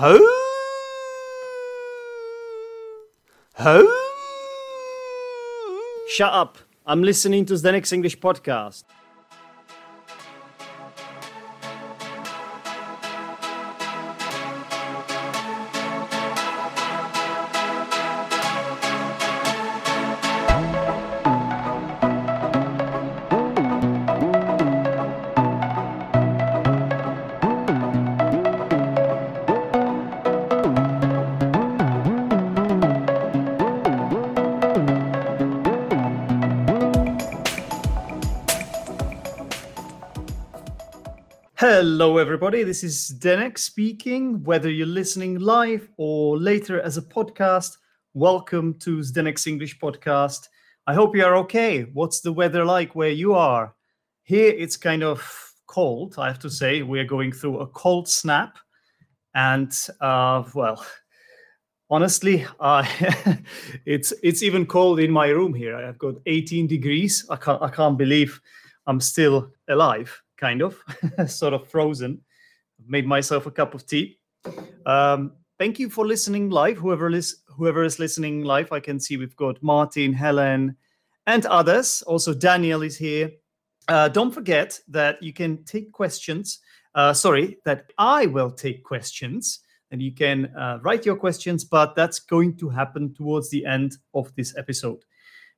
Ho! Ho! Shut up. I'm listening to Zdenek's English podcast. Everybody. This is Zdenek speaking. Whether you're listening live or later as a podcast, welcome to Zdenek's English podcast. I hope you are okay. What's the weather like where you are? Here it's kind of cold, I have to say. We're going through a cold snap. And, uh, well, honestly, uh, it's it's even cold in my room here. I've got 18 degrees. I can't, I can't believe I'm still alive kind of, sort of frozen. Made myself a cup of tea. Um, thank you for listening live. Whoever is whoever is listening live, I can see we've got Martin, Helen, and others. Also, Daniel is here. Uh, don't forget that you can take questions. Uh, sorry, that I will take questions, and you can uh, write your questions. But that's going to happen towards the end of this episode,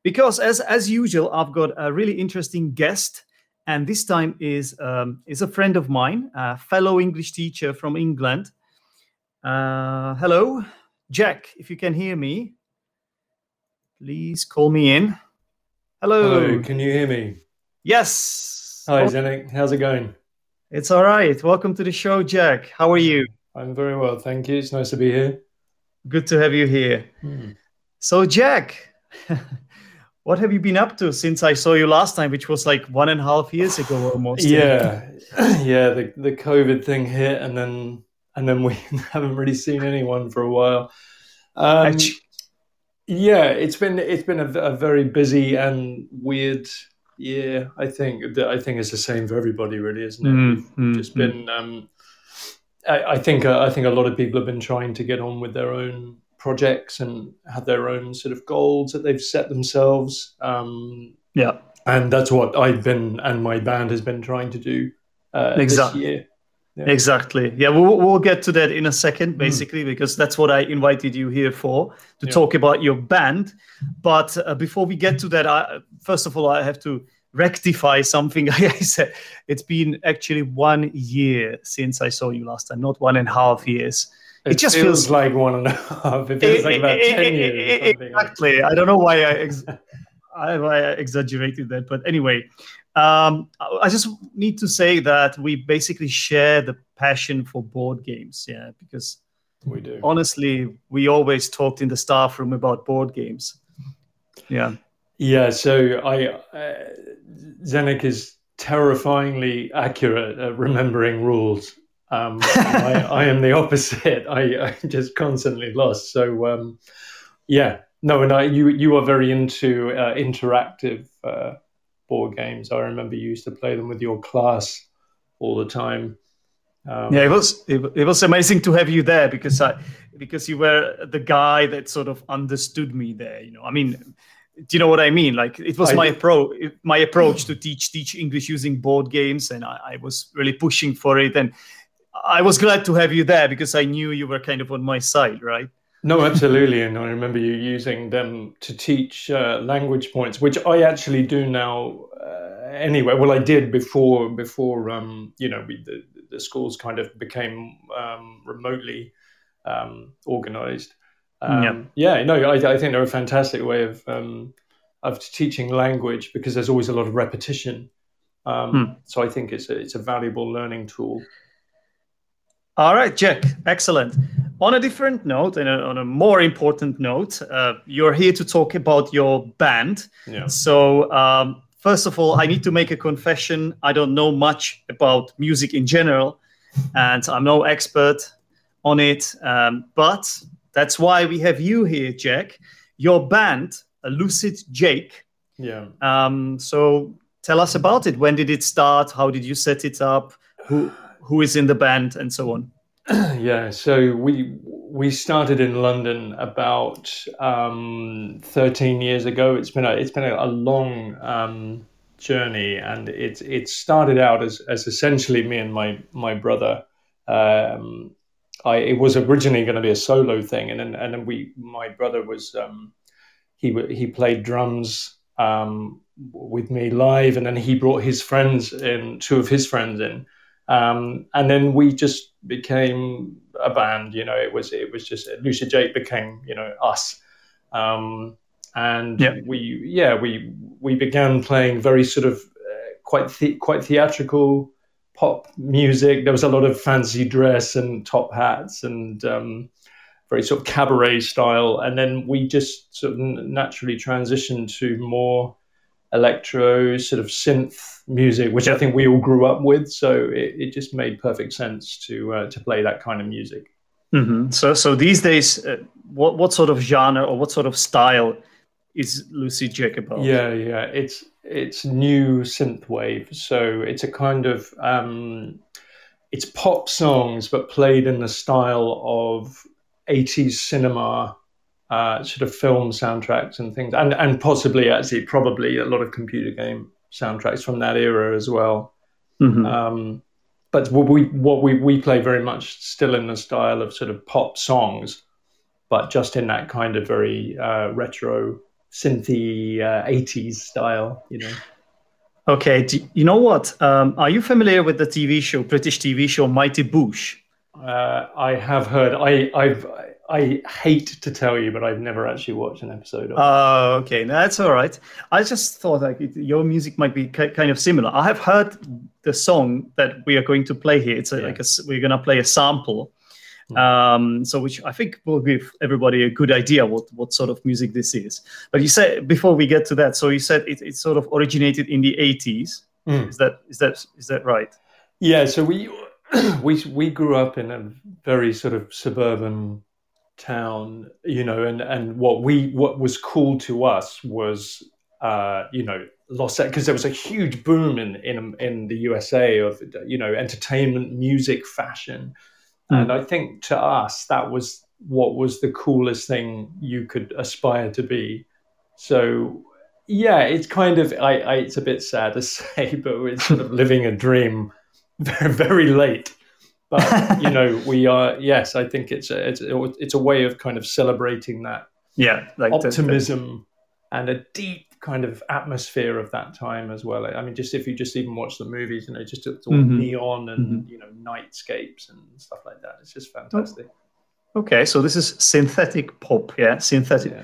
because as as usual, I've got a really interesting guest and this time is um, is a friend of mine, a fellow English teacher from England. Uh, hello, Jack. If you can hear me, please call me in. Hello. Hello. Can you hear me? Yes. Hi, Zdenek. How's it going? It's all right. Welcome to the show, Jack. How are you? I'm very well, thank you. It's nice to be here. Good to have you here. Hmm. So, Jack. what have you been up to since I saw you last time, which was like one and a half years ago almost? Yeah, yeah. The the COVID thing hit, and then and then we haven't really seen anyone for a while. Um, yeah, it's been it's been a, a, very busy and weird year. I think I think it's the same for everybody, really, isn't it? Mm-hmm. Just been. Um, I, I think uh, I think a lot of people have been trying to get on with their own projects and have their own sort of goals that they've set themselves. Um, yeah, and that's what I've been and my band has been trying to do uh, exactly. this year. Yeah. Exactly. Yeah, we'll, we'll get to that in a second, hmm. basically, mm. because that's what I invited you here for to yeah. talk about your band. But uh, before we get to that, I, first of all, I have to rectify something I said. It's been actually one year since I saw you last time, not one and a half years. It, it just feels, feels, like one and a half. It feels it, like about it, ten years. Exactly. I don't know why I, ex- I, why I exaggerated that, but anyway, um, I just need to say that we basically share the passion for board games. Yeah, because we do. Honestly, we always talked in the staff room about board games. Yeah. Yeah. So I, uh, Zdenek is terrifyingly accurate at remembering rules. Um, I, I, am the opposite. I, I just constantly lost. So um, yeah, no, and I, you you are very into uh, interactive uh, board games. I remember you used to play them with your class all the time. Um, yeah, it was it, it, was amazing to have you there because I because you were the guy that sort of understood me there. You know, I mean, do you know what I mean? Like it was I, my approach my approach to teach teach English using board games, and I, I was really pushing for it and I was glad to have you there because I knew you were kind of on my side, right? No, absolutely. And I remember you using them to teach uh, language points, which I actually do now uh, anyway. Well, I did before, before um, you know, we, the, the schools kind of became um, remotely um, organized. Um, yeah. yeah, no, I, I, think they're a fantastic way of, um, of teaching language because there's always a lot of repetition. Um, hmm. So I think it's a, it's a valuable learning tool. All right, Jack. Excellent. On a different note, and on a more important note, uh, you're here to talk about your band. Yeah. So, um, first of all, I need to make a confession. I don't know much about music in general, and I'm no expert on it. Um, but that's why we have you here, Jack. Your band, Lucid Jake. Yeah. Um, so, tell us about it. When did it start? How did you set it up? Who who is in the band and so on. yeah, so we we started in London about um, 13 years ago. It's been a it's been a, long um, journey, and it it started out as as essentially me and my my brother. Um, I it was originally going to be a solo thing, and then and then we my brother was um, he he played drums um, with me live, and then he brought his friends in, two of his friends in, um, and then we just became a band. You know, it was it was just Lucid Jake became you know us, um, and yeah. we yeah we we began playing very sort of uh, quite the, quite theatrical pop music. There was a lot of fancy dress and top hats and um, very sort of cabaret style. And then we just sort of naturally transitioned to more electro sort of synth music, which I think we all grew up with. So it, it just made perfect sense to uh, to play that kind of music. Mm-hmm. So so these days, uh, what what sort of genre or what sort of style is Lucid Jake? Yeah, yeah, it's it's new synthwave. So it's a kind of um, it's pop songs, but played in the style of 80s cinema uh, sort of film soundtracks and things, and and possibly actually probably a lot of computer game soundtracks from that era as well. Mm-hmm. Um, but what we what we we play very much still in the style of sort of pop songs, but just in that kind of very uh, retro synthy uh, 80s style, you know. Okay, Do, you know what? Um, are you familiar with the TV show, British TV show Mighty Boosh? Uh, I have heard. I, I've. I hate to tell you, but I've never actually watched an episode of. Oh, okay, no, that's all right. I just thought like it, your music might be kind of similar. I have heard the song that we are going to play here. It's a, yeah. like a, we're going to play a sample. Hmm. Um, so which I think will give everybody a good idea what what sort of music this is. But you said before we get to that, so you said it, it sort of originated in the 80s. Mm. Is that is that is that right? Yeah. So we we we grew up in a very sort of suburban town, you know, and and what we what was cool to us was uh, you know Los because there was a huge boom in in in the USA of you know entertainment, music, fashion, mm. and I think to us that was what was the coolest thing you could aspire to be. So yeah, it's kind of I, I it's a bit sad to say, but we're sort of living a dream very very late. But you know, we are yes, I think it's a it's a, it's a way of kind of celebrating that yeah like optimism the, the... and a deep kind of atmosphere of that time as well. I mean, just if you just even watch the movies, you know, just it's all mm-hmm. neon and mm-hmm. you know nightscapes and stuff like that. It's just fantastic. Okay, so this is synthetic pop, yeah, synthetic yeah.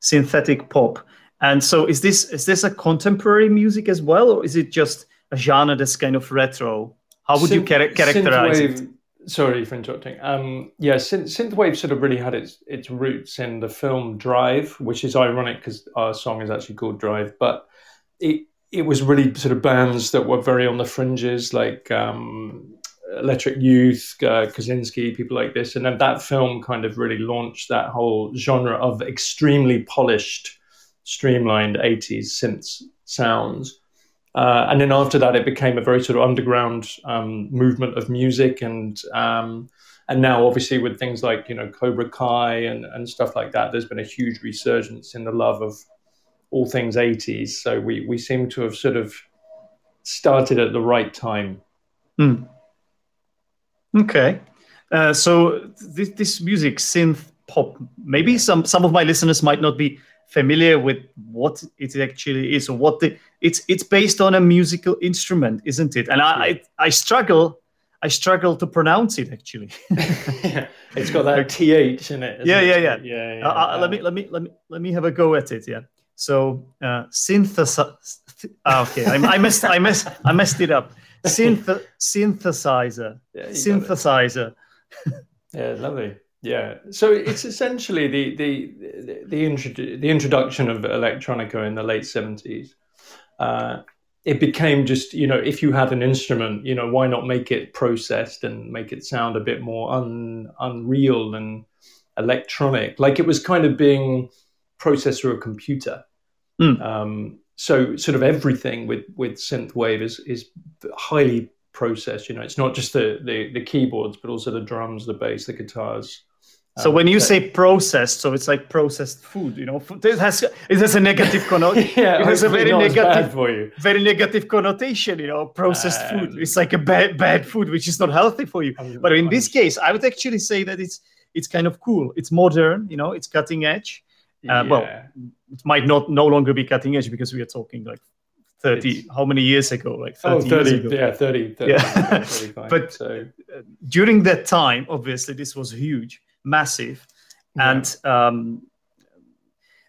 synthetic pop. And so is this is this a contemporary music as well, or is it just a genre that's kind of retro? How would Synth, you char- characterize synthwave, it? Sorry for interrupting. Um, yeah, synth, synthwave sort of really had its its roots in the film Drive, which is ironic because our song is actually called Drive, but it it was really sort of bands that were very on the fringes, like um, Electric Youth, uh, Kavinsky, people like this, and then that film kind of really launched that whole genre of extremely polished streamlined 80s synth sounds. Uh, and then after that, it became a very sort of underground um, movement of music, and um, and now obviously with things like you know Cobra Kai and, and stuff like that, there's been a huge resurgence in the love of all things 80s. So we we seem to have sort of started at the right time. Mm. Okay, uh, so this, this music synth pop, maybe some some of my listeners might not be familiar with what it actually is or what the it's it's based on a musical instrument isn't it? And i i, I struggle i struggle to pronounce it actually. Yeah, it's got that th in it yeah, yeah, yeah. Yeah yeah, uh, uh, let me let me let me let me have a go at it yeah. So uh synthesize ah, okay. I, I messed i messed i messed it up. Synth- synthesizer. Yeah, synthesizer. Yeah lovely yeah, so it's essentially the the the, the, the introduction of electronica in the late seventies. Uh, it became just you know if you had an instrument, you know why not make it processed and make it sound a bit more un, unreal and electronic, like it was kind of being processed through a computer. Mm. Um, so sort of everything with with synthwave is is highly processed. You know, it's not just the the, the keyboards, but also the drums, the bass, the guitars. So um, when you say processed, so it's like processed food, you know, it has it has a negative connotation. yeah, it has a very negative for you. very negative connotation, you know, processed um, food. It's like a bad bad food which is not healthy for you. I'm, but in I'm, this case, I would actually say that it's it's kind of cool. It's modern, you know, it's cutting edge. Uh, yeah. Well, it might not no longer be cutting edge because we are talking like 30 it's, how many years ago like 30, oh, 30 years ago yeah 30, 30 yeah. but so. during that time obviously this was huge massive yeah. and um,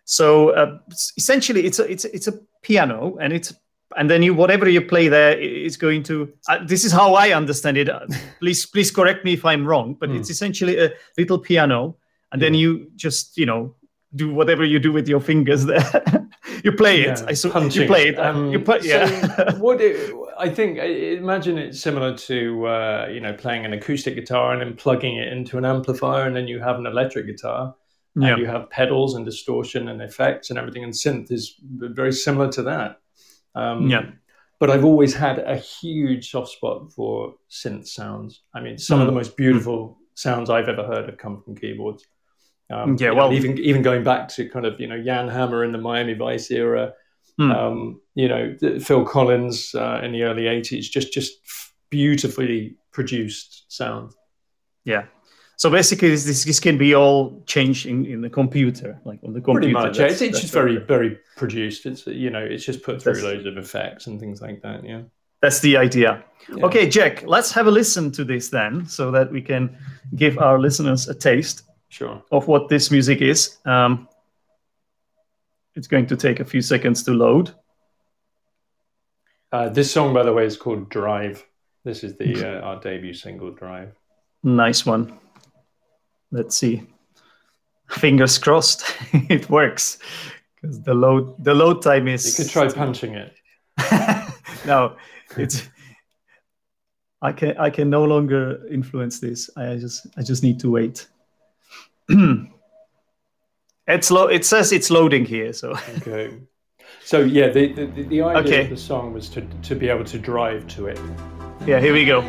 so uh, essentially it's a it's a, it's a piano and it's and then you whatever you play there is going to uh, this is how i understand it please please correct me if i'm wrong but mm. it's essentially a little piano and yeah. then you just you know do whatever you do with your fingers there you play it. Yeah, I saw you play it. Um, you play, yeah. So what it, I think, imagine it's similar to uh, you know playing an acoustic guitar and then plugging it into an amplifier, and then you have an electric guitar, and yeah. you have pedals and distortion and effects and everything. And synth is very similar to that. Um, yeah. But I've always had a huge soft spot for synth sounds. I mean, some mm. of the most beautiful sounds I've ever heard have come from keyboards. Um, yeah, well, know, even even going back to kind of you know Jan Hammer in the Miami Vice era, hmm. um, you know Phil Collins uh, in the early '80s, just just beautifully produced sound. Yeah. So basically, this, this can be all changed in, in the computer, like on the computer. Pretty much, yeah. It's, it's just very very produced. It's you know it's just put through loads of effects and things like that. Yeah. That's the idea. Yeah. Okay, Jack, let's have a listen to this then, so that we can give our listeners a taste sure. of what this music is. Um, it's going to take a few seconds to load. Uh, this song, by the way, is called Drive. This is the uh, our debut single, Drive. Nice one. Let's see. Fingers crossed, it works because the load the load time is. You could try punching it. no, it's. I can I can no longer influence this. I just I just need to wait. it's lo- It says it's loading here. So okay. So yeah, the the, the idea okay. of the song was to to be able to drive to it. Yeah, here we go.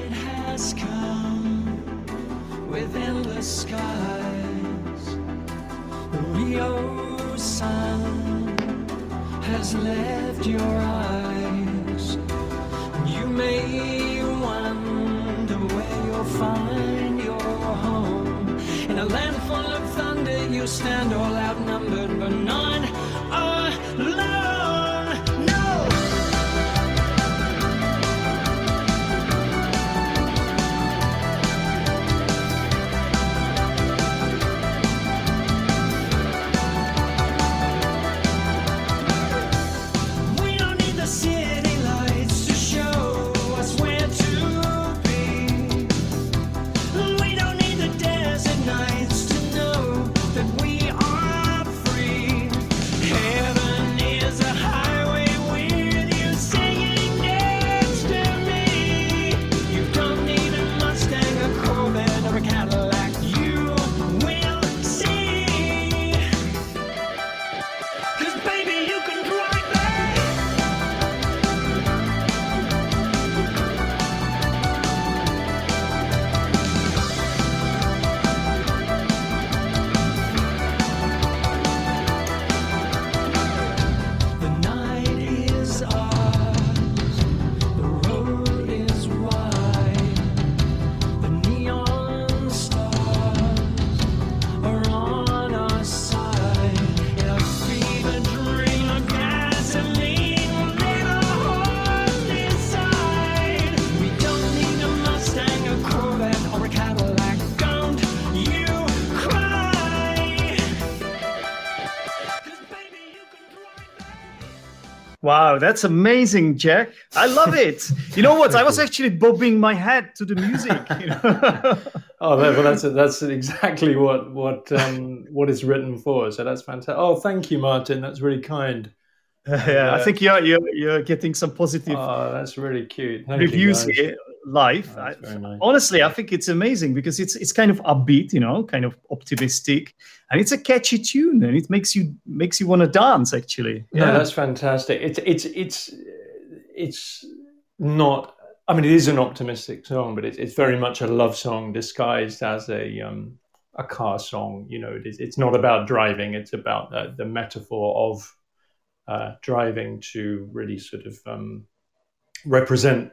has left your eyes. You may wonder where you'll find your home in a land you stand all outnumbered, but none that's amazing, Jack. I love it. You know what? I was actually bobbing my head to the music. You know? oh, well, that's that's exactly what what um, what is written for. So that's fantastic. Oh, thank you, Martin. That's really kind. Uh, yeah, I think you're, you're you're getting some positive. Oh, that's really cute. Thank reviews here live. I, nice. Honestly, I think it's amazing because it's it's kind of upbeat, you know, kind of optimistic, and it's a catchy tune, and it makes you makes you want to dance. Actually, yeah, no, that's fantastic. It's it's it's it's not I mean, it is an optimistic song, but it's, it's very much a love song disguised as a um, a car song. You know, it is, it's not about driving; it's about uh, the metaphor of uh, driving to really sort of um, represent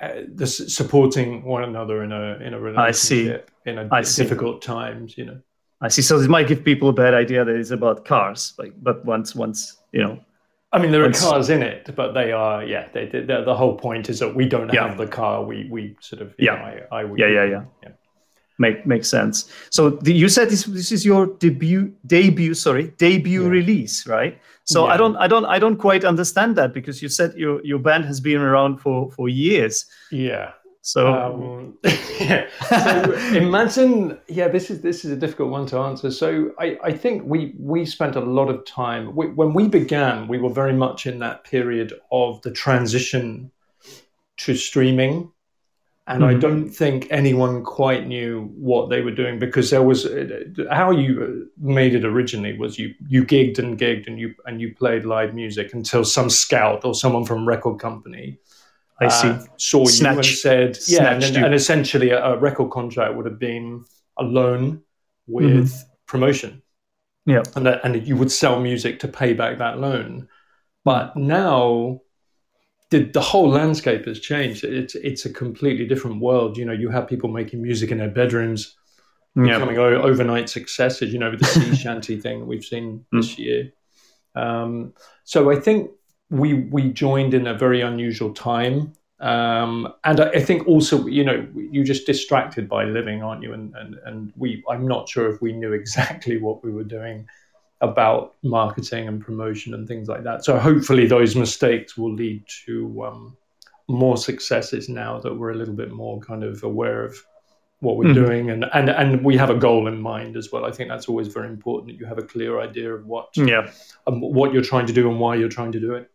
uh, the supporting one another in a in a relationship in a I difficult see. times. You know, I see. So it might give people a bad idea that it's about cars, like, but once once you know I mean, there are cars in it, but they are, yeah. They, they, the whole point is that we don't yeah. have the car. We we sort of, yeah, know, I, I yeah, yeah, yeah, yeah. Make makes sense. So the, you said this this is your debut debut, sorry, debut yeah. release, right? So yeah. I don't I don't I don't quite understand that because you said your your band has been around for for years. Yeah. So, um, yeah. so imagine, yeah, this is this is a difficult one to answer. So I, I think we we spent a lot of time we, when we began. We were very much in that period of the transition to streaming, and mm-hmm. I don't think anyone quite knew what they were doing because there was how you made it originally was you you gigged and gigged and you and you played live music until some scout or someone from record company I see. Uh, saw Snatch. you and said, yeah, and, and, essentially a, a, record contract would have been a loan with mm-hmm. promotion. Yeah. And, that, and you would sell music to pay back that loan. But now the, the whole landscape has changed. It's, it's a completely different world. You know, you have people making music in their bedrooms, becoming o- overnight successes, you know, with the sea shanty thing that we've seen mm. this year. Um, so I think we we joined in a very unusual time. Um, and I, I, think also, you know, you're just distracted by living, aren't you? And, and and we, I'm not sure if we knew exactly what we were doing about marketing and promotion and things like that. So hopefully, those mistakes will lead to um, more successes now that we're a little bit more kind of aware of what we're mm-hmm. doing and, and and we have a goal in mind as well i think that's always very important that you have a clear idea of what yeah um, what you're trying to do and why you're trying to do it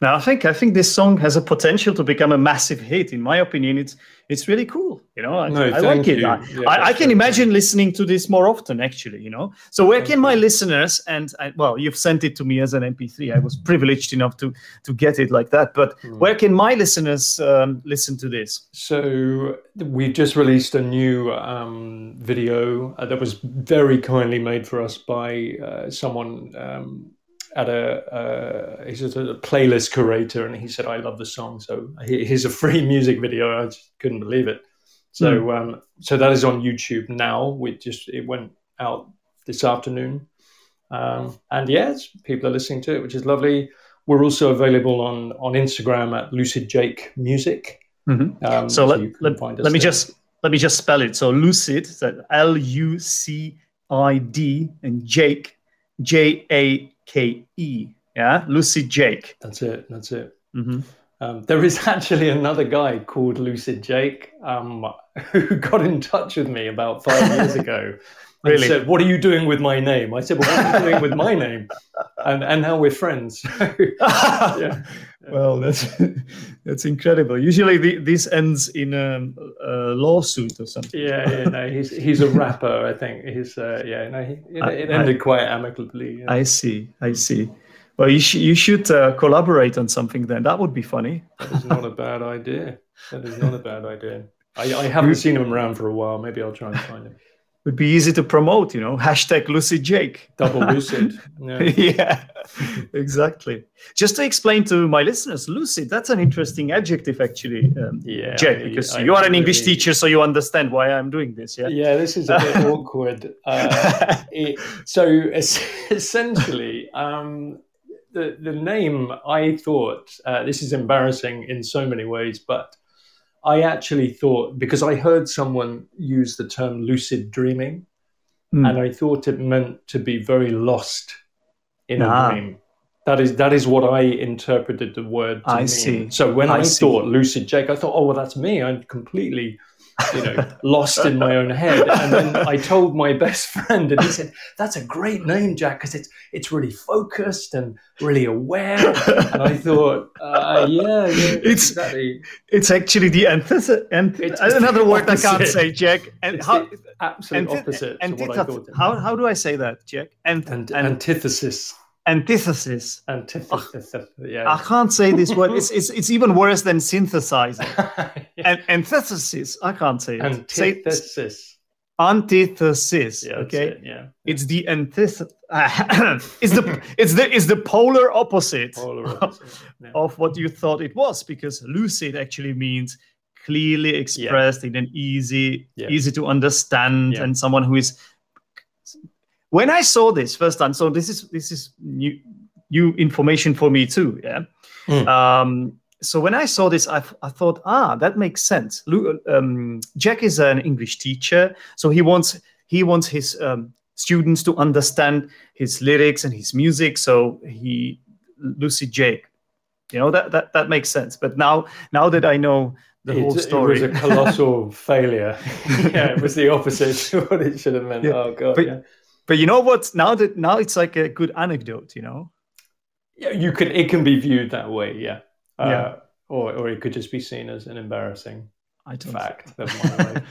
now, I think I think this song has a potential to become a massive hit. In my opinion, it's it's really cool. You know, I, no, I like it. I, yeah, I, I, can imagine listening to this more often. Actually, you know. So where can my listeners and I, well, you've sent it to me as an MP3. I was privileged enough to to get it like that. But mm. where can my listeners um, listen to this? So we just released a new um, video uh, that was very kindly made for us by uh, someone. Um, at a uh, he's a playlist curator, and he said, "I love the song." So here's a free music video. I just couldn't believe it. So mm. um, so that is on YouTube now. We just it went out this afternoon, um, and yes, people are listening to it, which is lovely. We're also available on on Instagram at Lucid Jake Music. Mm-hmm. Um, so, so let, let, let me there. just let me just spell it. So Lucid, that L U C I D, and Jake J A K E. Yeah, Lucid Jake. That's it. That's it. Mm-hmm. Um, there is actually another guy called Lucid Jake um, who got in touch with me about five years ago. really? said, "What are you doing with my name?" I said, "Well, what are you doing with my name?" And and now we're friends. yeah. Well, that's that's incredible. Usually, the, this ends in a, a, lawsuit or something. Yeah, yeah. No, he's he's a rapper. I think he's. Uh, yeah, no, he, it, it ended I, quite amicably. Yeah. I see. I see. Well, you, sh- you should uh, collaborate on something then. That would be funny. That is not a bad idea. That is not a bad idea. I, I haven't seen him around for a while. Maybe I'll try and find him would be easy to promote, you know, hashtag Lucid Jake. Double lucid. Yeah. yeah, exactly. Just to explain to my listeners, lucid, that's an interesting adjective, actually, um, yeah, Jake, because I, you are an English teacher, so you understand why I'm doing this. Yeah, yeah, this is a bit awkward. Uh, it, so essentially, um, the, the name I thought, uh, this is embarrassing in so many ways, but I actually thought because I heard someone use the term lucid dreaming, mm. and I thought it meant to be very lost in ah. a dream. That is that is what I interpreted the word. I mean. see. So when I, I thought lucid Jake, I thought, oh well, that's me. I'm completely you know, lost in my own head. And then I told my best friend, and he said, "That's a great name, Jack, because it's it's really focused and really aware." And I thought, uh, yeah, yeah, it's exactly. It's actually the antithesis. And it's, another word opposite. I can't say, Jack. And how, absolute opposite. Antithesis. How how do I say that, Jack? Ant- and, antithesis. antithesis. Antithesis. Yeah. I can't say this word. It's it's, it's even worse than synthesizer. And antithesis. I can't say it. Say- Antithesis. antithesis. Yeah, okay. it, yeah. It's the antithesis. it's the it's the it's the polar opposite Polar opposite. Yeah. of what you thought it was because lucid actually means clearly expressed in an easy Yeah. easy to understand Yeah. and someone who is when i saw this first time so this is this is new new information for me too yeah Mm. um so when i saw this I, I thought ah that makes sense um, jack is an english teacher so he wants he wants his um, students to understand his lyrics and his music so he lucid jake you know that that, that makes sense but now now that i know the It- whole It story was a colossal failure. yeah, it was the opposite to what it should have meant. Yeah, Oh god. but- yeah. But you know what now that now it's like a good anecdote you know yeah, you can. It can be viewed that way. Yeah. Uh, Yeah. Or, or it could just be seen as an embarrassing i don't fact. My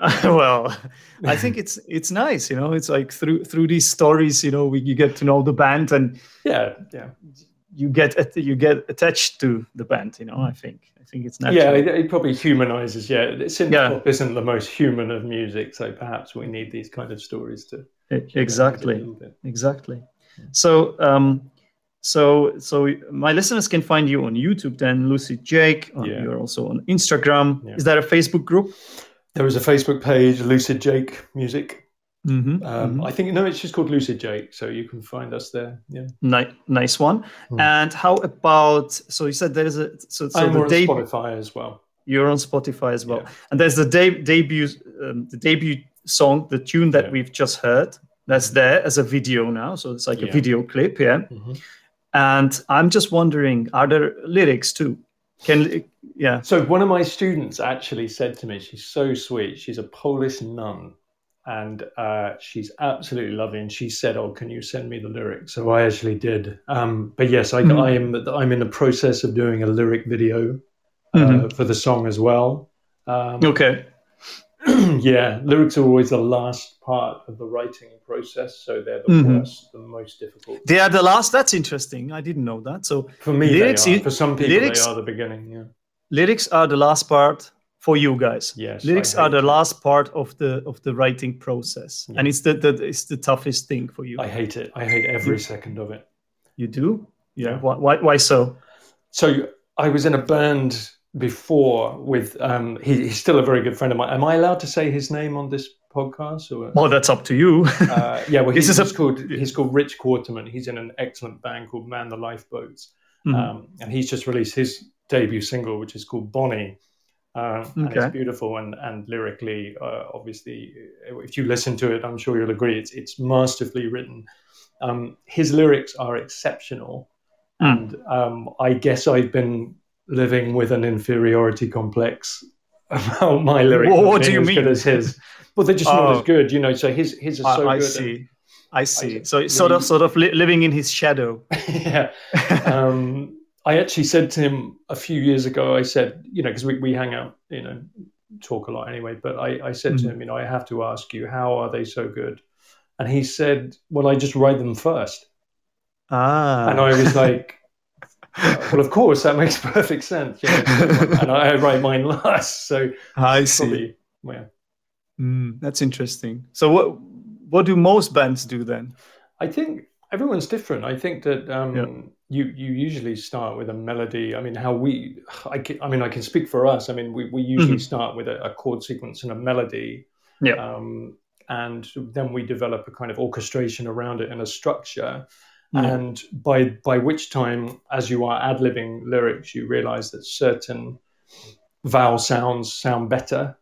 well i think it's it's nice you know it's like through through these stories you know we, you get to know the band and yeah, yeah, you get at- you get attached to the band you know i think i think it's natural yeah. It, it probably humanizes. Yeah, synth Yeah. pop isn't the most human of music, so perhaps we need these kind of stories to Humanize it a exactly exactly so um so so my listeners can find you on youtube then lucid jake on, Yeah. you're also on instagram Yeah. is there a facebook group There is a Facebook page, Lucid Jake Music. mm-hmm. Um, I think no, it's just called Lucid Jake, so you can find us there. Yeah, Ni- nice one Hmm. and how about so you said there is a so, so and the on Spotify as well. you're on spotify as well Yeah. and there's the de- debut um, the debut song the tune that Yeah. we've just heard that's there as a video now so it's like a video clip yeah Mhm. and i'm just wondering are there lyrics too can yeah So one of my students actually said to me, she's so sweet. She's a Polish nun, and uh, she's absolutely. And she said, "Oh, can you send me the lyrics?" So I actually did. Um, but yes, I, Mhm. I am. I'm in the process of doing a lyric video uh, Mhm. for the song as well. Um, okay yeah, lyrics are always the last part of the writing process, so they're the Mhm. worst, the most difficult. they are the last that's interesting i didn't know that so For me, Lyrics are. For some people, lyrics- they are the beginning. Yeah. lyrics are the last part for you guys Yes. lyrics are the it. last part of the of the writing process Yeah. and it's the, the it's the toughest thing for you I hate it. I hate every second of it. you do yeah Yeah. why, why, why so So I was in a band before with. Um, he, he's still a very good friend of mine. Am I allowed to say his name on this podcast? Or well that's up to you uh, yeah, well, he's, is a- called he's called Rich Quarterman. He's in an excellent band called Man the Lifeboats, Mhm. um, and he's just released his debut single, which is called Bonnie. Uh, and Okay. it's beautiful and and lyrically, uh, obviously, if you listen to it, I'm sure you'll agree it's it's masterfully written. Um, his lyrics are exceptional, Mm. and um, I guess I've been living with an inferiority complex about my lyrics. Not what do you as mean? Good as his. Well, they're just not Oh. as good, you know. So his his are so I, I good. see i see see. so it's sort of sort of li- living in his shadow yeah. Um, I actually said to him a few years ago, I said, you know, because we, we hang out, you know, talk a lot anyway, but I, I said to Mhm. him, you know, I have to ask you, how are they so good? And he said, well, I just write them first. ah And I was like, well, of course, that makes perfect sense. You know, and I, I write mine last. So i see probably, well, Mm, that's interesting so what what do most bands do then I think everyone's different. I think that um, Yeah. you you usually start with a melody. I mean, how we, I, can, I mean, I can speak for us. I mean, we, we usually start with a, a chord sequence and a melody, Mm-hmm. Yeah. um, and then we develop a kind of orchestration around it and a structure. Yeah. And by by which time, as you are ad libbing lyrics, you realize that certain vowel sounds sound better.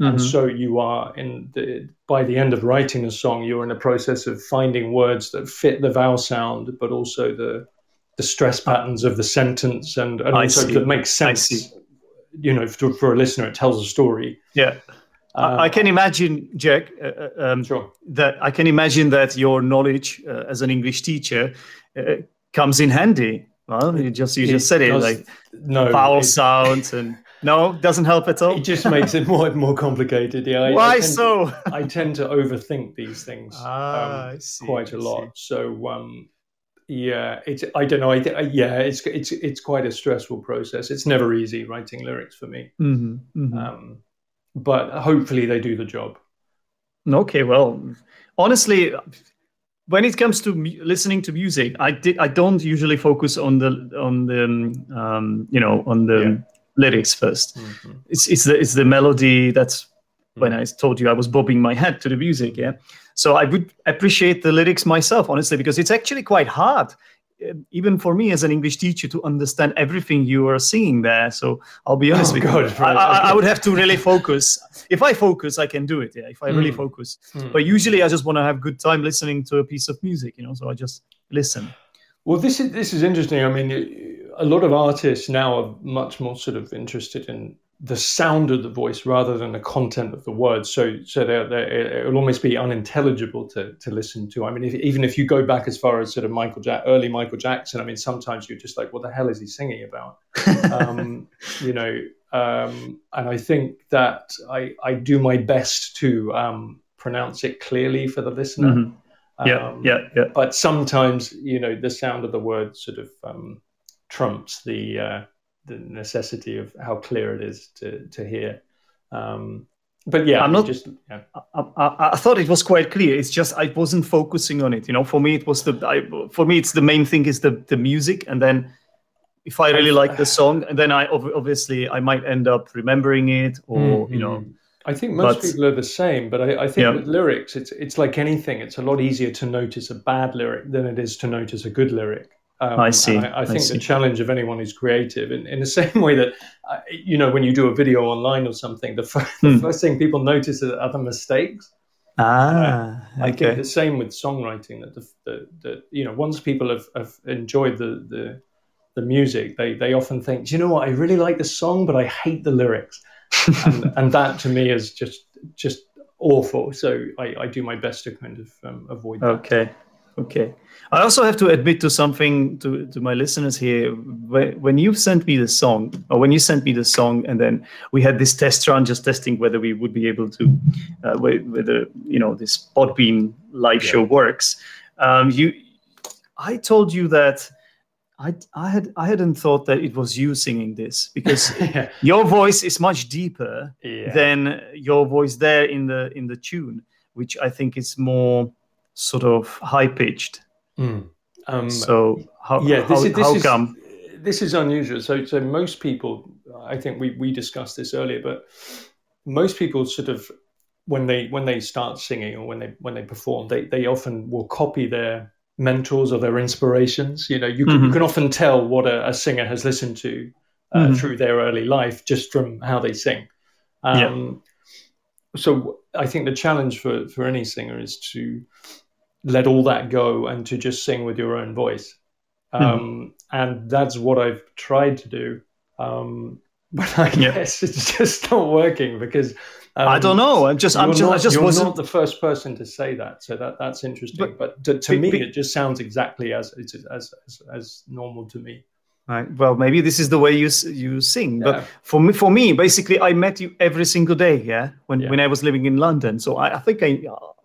And Mhm. so you are in the by the end of writing a song you're in a process of finding words that fit the vowel sound but also the the stress patterns of the sentence and, and I also that makes sense. you know for, for a listener it tells a story. Yeah Uh, I, I can imagine jack uh, uh, um, sure that i can imagine that your knowledge uh, as an english teacher uh, comes in handy well you just you It just said it like no vowel it, sounds and no doesn't help at all it just makes it more more complicated yeah I, why I so I tend to overthink these things ah um, see, quite a lot. So um, yeah, it's I don't know. I, I, yeah, it's it's it's quite a stressful process. It's never easy writing lyrics for me. Mm-hmm, mm-hmm. Um, but hopefully they do the job. Okay, well, honestly, when it comes to mu- listening to music, I did I don't usually focus on the on the um, you know on the Yeah. lyrics 1st Mhm. It's it's the it's the melody that's Mm. when I told you I was bobbing my head to the music, yeah. So I would appreciate the lyrics myself, honestly, because it's actually quite hard, even for me as an English teacher, to understand everything you are singing there. So I'll be honest Oh, with God, you, I, right, I, I would have to really focus. If I focus, I can do it. Yeah, if I really Mm. focus. Mm. But usually, I just want to have good time listening to a piece of music, you know. So I just listen. Well, this is this is interesting. I mean, a lot of artists now are much more sort of interested in the sound of the voice rather than the content of the words. So, so they're, they're, it'll almost be unintelligible to to listen to. I mean, if, even if you go back as far as sort of Michael Jack, early Michael Jackson, I mean, sometimes you're just like, what the hell is he singing about? um, you know, um, and I think that I, I do my best to um, pronounce it clearly for the listener. Mhm. Yeah, Um, yeah, yeah. But sometimes, you know, the sound of the word sort of um, trumps the uh, the necessity of how clear it is to to hear. Um, but yeah, I'm not- just yeah. I, I, I thought it was quite clear. It's just I wasn't focusing on it. You know, for me it was the I, for me it's the main thing is the the music, and then if I really like the song, and then I obviously I might end up remembering it, or you know. I think most But- people are the same, but I, I think Yeah. with lyrics, it's it's like anything. It's a lot easier to notice a bad lyric than it is to notice a good lyric. Um, I see, I, I I think see. the challenge of anyone who's creative, in, in the same way that uh, you know when you do a video online or something, the, the Hmm. first thing people notice are other mistakes. ah, I think okay, the same with songwriting. That the, the, the you know once people have, have enjoyed the, the the music, they they often think, "Do you know what? I really like the song, but I hate the lyrics, and, and that to me is just just awful. So I, I do my best to kind of um, avoid that. okay, okay. I also have to admit to something to, to my listeners here. When, when you sent me the song, or when you sent me the song, and then we had this test run, just testing whether we would be able to, uh, whether you know this Podbean live Yeah. show works. Um, you, I told you that I I had I hadn't thought that it was you singing this because yeah. your voice is much deeper Yeah. than your voice there in the in the tune, which I think is more sort of high pitched. Mm. Um, So how yeah, this how, is this how is come? this is unusual. So so most people, I think we we discussed this earlier, but most people sort of when they when they start singing or when they when they perform, they they often will copy their mentors or their inspirations. You know, you can, you Mhm. can often tell what a, a singer has listened to uh, Mhm. through their early life just from how they sing. Yeah. Um, So I think the challenge for for any singer is to let all that go and to just sing with your own voice. Mm-hmm. Um, And that's what I've tried to do. Um, but I Yeah. guess it's just not working because um, I don't know. I'm just I'm just not, I just you're wasn't. not the first person to say that, so that that's interesting. But- But, to, to be- me, be- it just sounds exactly as as as, as, as normal to me. Right. Well, maybe this is the way you you sing, Yeah. but for me, for me, basically, I met you every single day. Yeah, when Yeah. when I was living in London, so I, I think I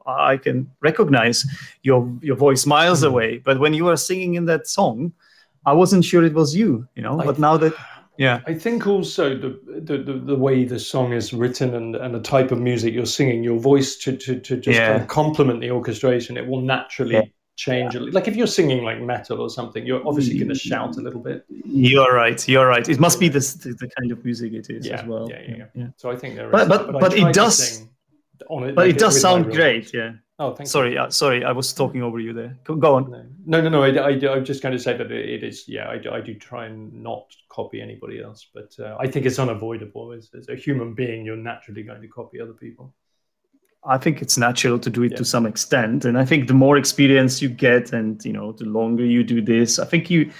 I can recognize your your voice miles Mhm. away. But when you were singing in that song, I wasn't sure it was you. You know. But now that yeah, I think also the, the, the, way the song is written and, and the type of music you're singing, your voice to, to, to just Yeah. kind of complement the orchestration, it will naturally Yeah. change. Like if you're singing like metal or something, you're obviously going to shout a little bit. you're right. You're right. It must be this the, the kind of music it is Yeah, as well. yeah, yeah, yeah. So I think there is. But- that, but- but it does- sing On it, But like it does sound great. Yeah. Oh, thank Sorry. you. Uh, sorry. I was talking over you there. Go, on. No, no, no. no I, I, I'm just going to say that it, is. Yeah, I, do- I do try and not copy anybody else, but uh, I think it's unavoidable. As, as a human being, you're naturally going to copy other people. I think it's natural to do it Yeah. to some extent, and I think the more experience you get, and you know, the longer you do this, I think you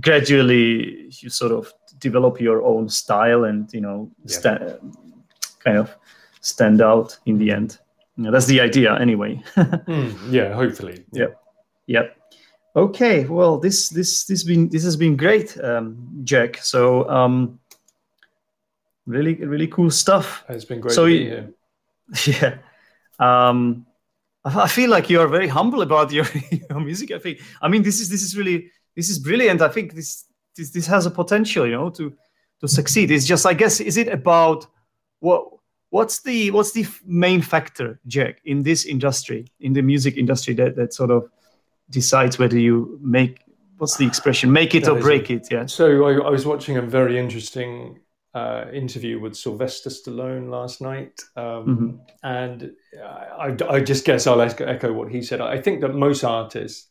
gradually you sort of develop your own style, and you know, Yeah. sta- kind of stand out in the end. You know, that's the idea, anyway. Mm, yeah, hopefully. Yeah. Yep. Okay. Well, this this this been this has been great, um, Jack. So um, really really cool stuff. It's been great So to be you- here. yeah. Um, I feel like you are very humble about your, your music. I think. I mean, this is this is really this is brilliant. I think this this this has a potential, you know, to to succeed. It's just, I guess, is it about what what's the what's the main factor, Jack, in this industry, in the music industry, that that sort of decides whether you make what's the expression, make it that or break it? Yeah. So I, I was watching a very interesting uh, interview with Sylvester Stallone last night, um, mm-hmm. and I, I, just guess I'll echo what he said. I think that most artists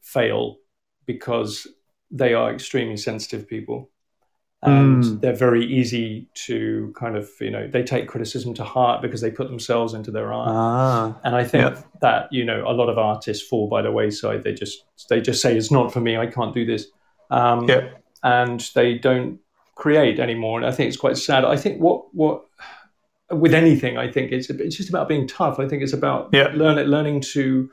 fail because they are extremely sensitive people, and mm. they're very easy to kind of you know they take criticism to heart because they put themselves into their art. Ah, and I think that you know a lot of artists fall by the wayside. They just they just say it's not for me. I can't do this. Um, yeah. And they don't create anymore. And I think it's quite sad. I think what what with anything, I think it's it's just about being tough. I think it's about yeah. learn it, learning to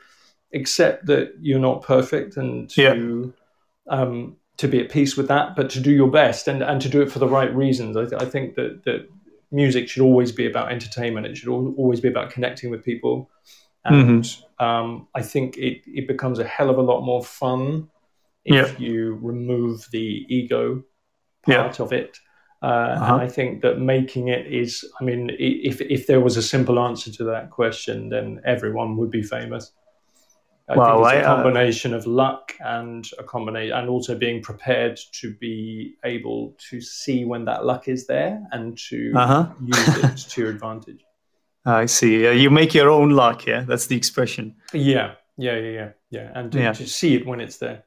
accept that you're not perfect and to um, to be at peace with that, but to do your best and and to do it for the right reasons. I, th- I think that that music should always be about entertainment. It should always be about connecting with people. And mm-hmm. um, I think it, it becomes a hell of a lot more fun if yeah. you remove the ego part yeah. of it. Uh, uh-huh. And I think that making it is, I mean, if, if there was a simple answer to that question, then everyone would be famous. I well, think it's a combination uh, of luck and a combination, and also being prepared to be able to see when that luck is there and to uh-huh. use it to your advantage. I see. Uh, you make your own luck. Yeah, that's the expression. Yeah, yeah, yeah, yeah, yeah, and to, yeah. to see it when it's there.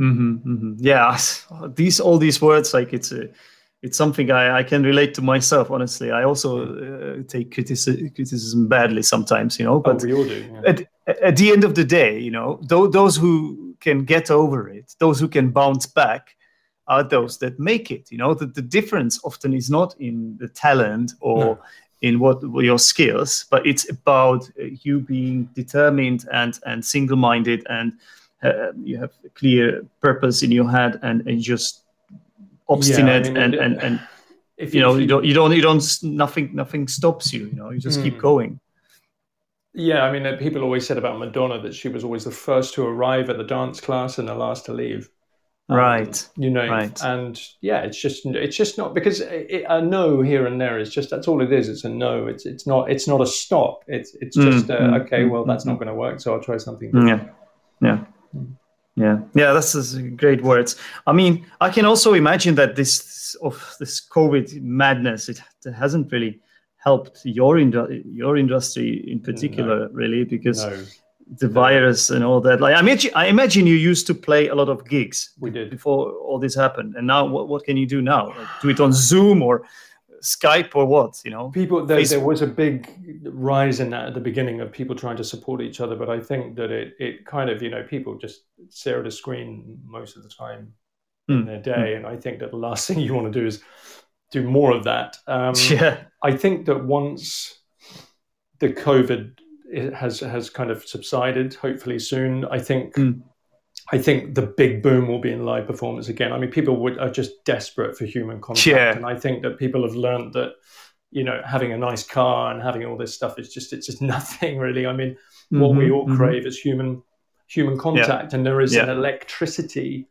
Mm-hmm, mm-hmm. Yeah, these all these words like it's a, it's something I, I can relate to myself. Honestly, I also uh, take criticism, criticism badly sometimes, you know. Oh, but oh, we all do. Yeah. At, at the end of the day, you know, th- those who can get over it, those who can bounce back, are those that make it. You know, that the difference often is not in the talent or no. in what your skills, but it's about uh, you being determined and and single minded and uh, you have a clear purpose in your head and, and just obstinate yeah, I mean, and, and, and if you, know you, you, don't you don't you don't nothing nothing stops you you know you just mm. keep going yeah i mean uh, people always said about madonna that she was always the first to arrive at the dance class and the last to leave. Um, right you know right. and yeah it's just it's just not because it, a no here and there is just that's all it is it's a no. It's it's not it's not a stop. It's it's hmm, just mm, uh, okay mm, well that's not going to work so i'll try something different. yeah. Yeah yeah yeah that's great words. I mean i can also imagine that this of this covid madness it, hasn't really helped your indu- your industry in particular no. really because no. the no. virus and all that like i imagine i imagine you used to play a lot of gigs we did before all this happened and now what, what can you do now like, do it on zoom or Skype or what? You know, people. There, there, was a big rise in that at the beginning of people trying to support each other, but I think that it it kind of you know people just stare at a screen most of the time mm. in their day, mm. and I think that the last thing you want to do is do more of that. Um, yeah, I think that once the COVID has has kind of subsided, hopefully soon, I think. Mm I think the big boom will be in live performance again. I mean, people would, are just desperate for human contact, yeah. and I think that people have learned that you know having a nice car and having all this stuff is just it's just nothing really. I mean, mm-hmm, what we all mm-hmm. crave is human human contact, yeah. and there is yeah. an electricity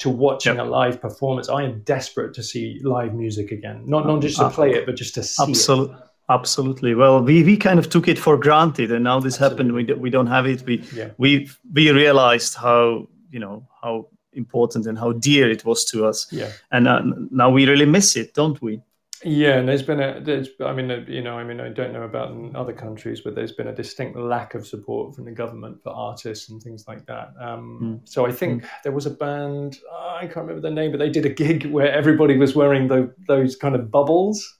to watching yep. a live performance. I am desperate to see live music again, not not just to play it, but just to see absolutely. it. Absolutely. Well, we, we kind of took it for granted, and now this Absolutely. happened. We, we don't have it. We yeah. we we realized how you know how important and how dear it was to us. Yeah. And uh, now we really miss it, don't we? Yeah, and there's been a, there's, I mean, uh, you know, I mean, I don't know about in other countries, but there's been a distinct lack of support from the government for artists and things like that. Um, mm. So I think mm. there was a band, oh, I can't remember the name, but they did a gig where everybody was wearing the, those kind of bubbles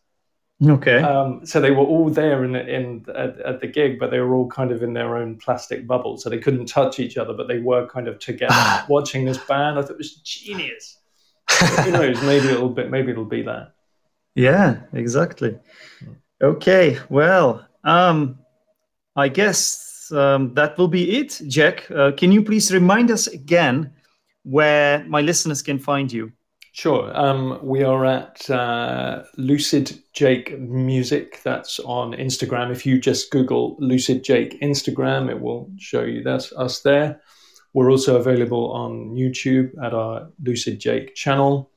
Okay. Um, so they were all there in, in at, at, the gig, but they were all kind of in their own plastic bubble, so they couldn't touch each other, but they were kind of together watching this band. I thought it was genius. who knows? Maybe it'll be maybe it'll be that. Yeah, exactly. Okay, well, um, I guess um, that will be it. Jack, uh, can you please remind us again where my listeners can find you? Sure. Um, we are at uh, Lucid Jake Music. That's on Instagram. If you just Google Lucid Jake Instagram, it will show you that's us there. We're also available on YouTube at our Lucid Jake channel.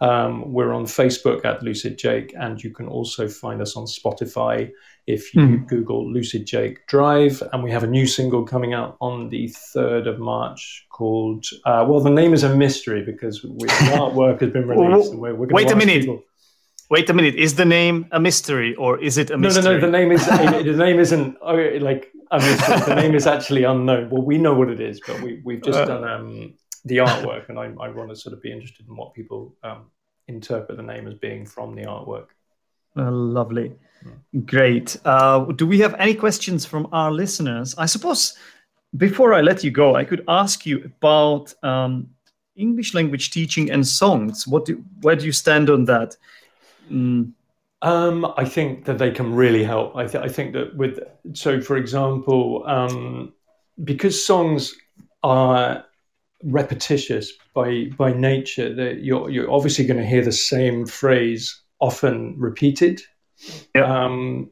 Um, we're on Facebook at Lucid Jake, and you can also find us on Spotify if you mm. Google Lucid Jake Drive. And we have a new single coming out on the 3rd of March called, uh, well, the name is a mystery because we, the artwork has been released. we're, we're Wait a minute. People. Wait a minute. Is the name a mystery or is it a mystery? No, no, no. The name is the name isn't oh, like a mystery. the name is actually unknown. Well, we know what it is, but we we've just uh, done um, the artwork, and I, I want to sort of be interested in what people um, interpret the name as being from the artwork. Uh, lovely. Great. Uh, do we have any questions from our listeners? I suppose before I let you go, I could ask you about um, English language teaching and songs. What do, where do you stand on that? Mm. Um, I think that they can really help. I, th- I think that with so, for example, um, because songs are repetitious by by nature, that you're you're obviously going to hear the same phrase often repeated. Yep. Um,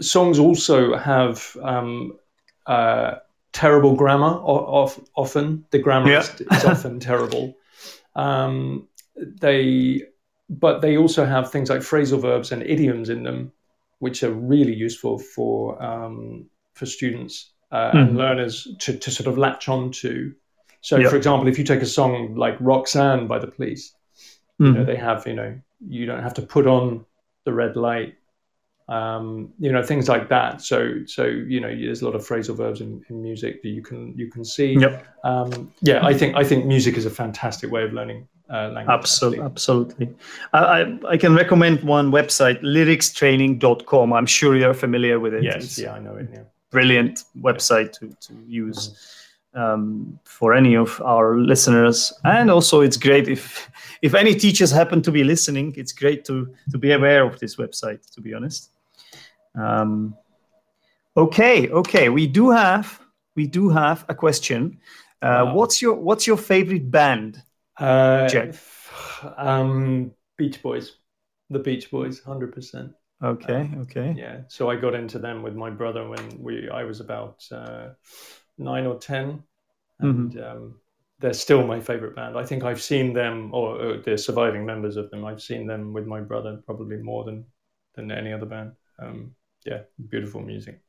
songs also have um, uh, terrible grammar. Of, often the grammar yep. is, is, often terrible. Um, they, but they also have things like phrasal verbs and idioms in them, which are really useful for um, for students uh, mm. and hmm. learners to, to sort of latch on to. So, yep. for example, if you take a song like Roxanne by the Police, mm. you know, hmm. they have, you know, you don't have to put on the red light um, you know things like that so so you know there's a lot of phrasal verbs in, in music that you can you can see yep. Um, yeah i think i think music is a fantastic way of learning uh, language absolutely absolutely I, I can recommend one website lyricstraining.com i'm sure you're familiar with it yes it's yeah i know it yeah. brilliant website to, to use mm-hmm um, for any of our listeners. And also, it's great if if any teachers happen to be listening. It's great to to be aware of this website. To be honest. Um, okay, okay. We do have we do have a question. Uh, wow. What's your What's your favorite band, uh, Um, Beach Boys, the Beach Boys, hundred percent. Okay, okay. Yeah. So I got into them with my brother when we I was about. Uh, nine or ten, and mm-hmm. um, they're still my favorite band. I think I've seen them, or, or the surviving members of them. I've seen them with my brother probably more than than any other band. Um, yeah, beautiful music.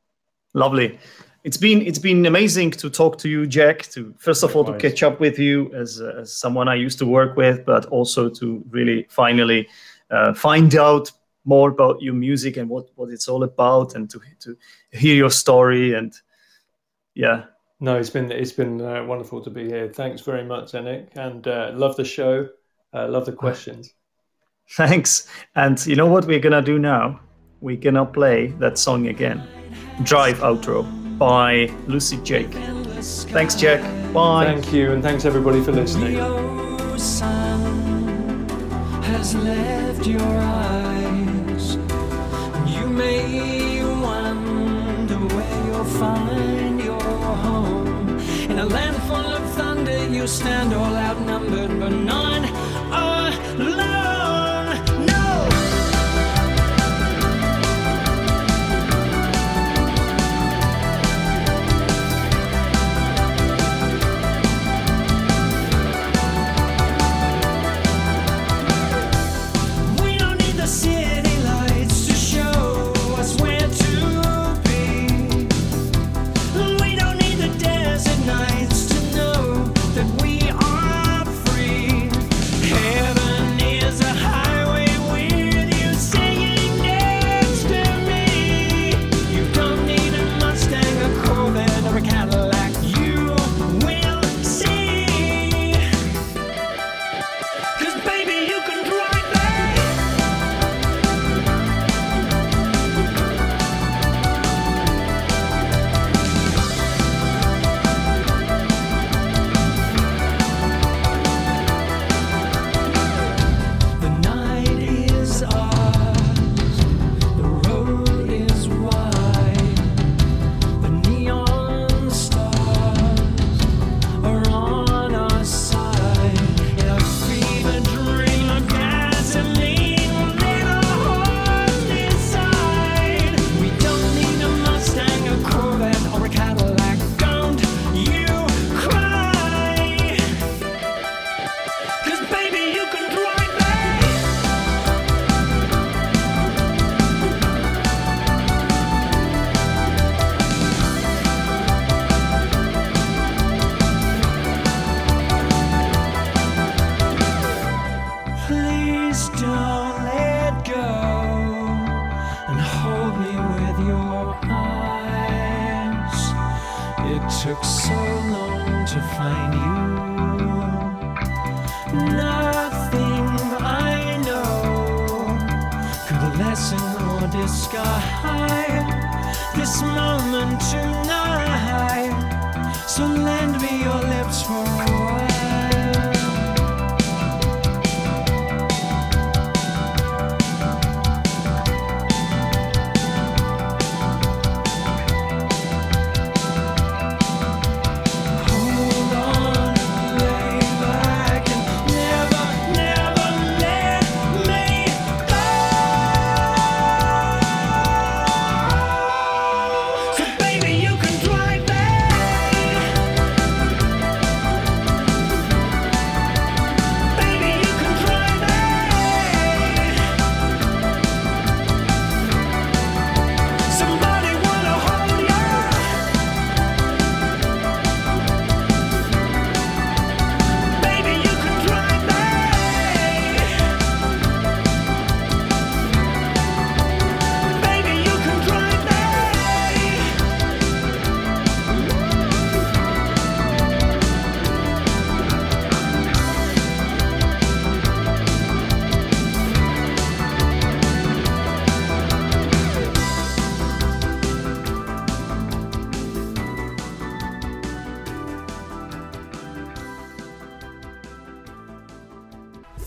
Lovely. It's been it's been amazing to talk to you, Jack. To first of all to catch up with you as, as someone I used to work with, but also to really finally uh, find out more about your music and what, what it's all about, and to to hear your story and yeah, no, it's been it's been uh, wonderful to be here. Thanks very much, Zdenek, and uh, love the show. Uh, love the questions. Thanks. And you know what we're gonna do now? We're gonna play that song again, "Drive Outro" by Lucid Jake. Thanks, Jack. Bye. Thank you, and thanks everybody for listening. Has left your eyes. You may wonder where you'll find in a land full of thunder, you stand all outnumbered, but none alone.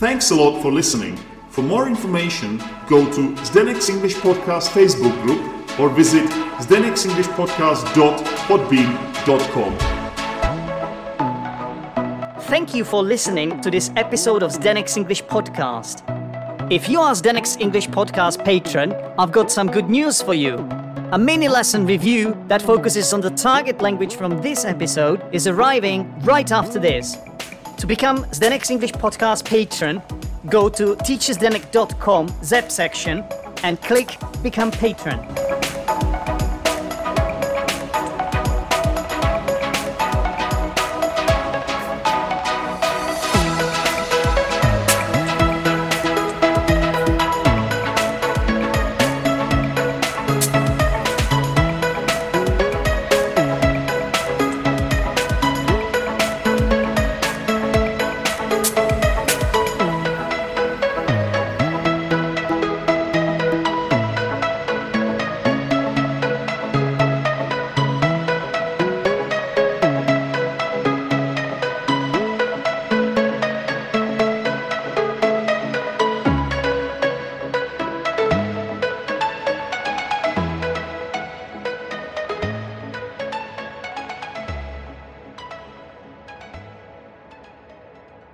Thanks a lot for listening. For more information, go to Zdenek's English Podcast Facebook group or visit zdenek'senglishpodcast.podbean.com. Thank you for listening to this episode of Zdenek's English Podcast. If you are Zdenek's English Podcast patron, I've got some good news for you. A mini lesson review that focuses on the target language from this episode is arriving right after this. To become Zdenek's English Podcast patron, go to teacherzdenek.com ZEP section and click Become Patron.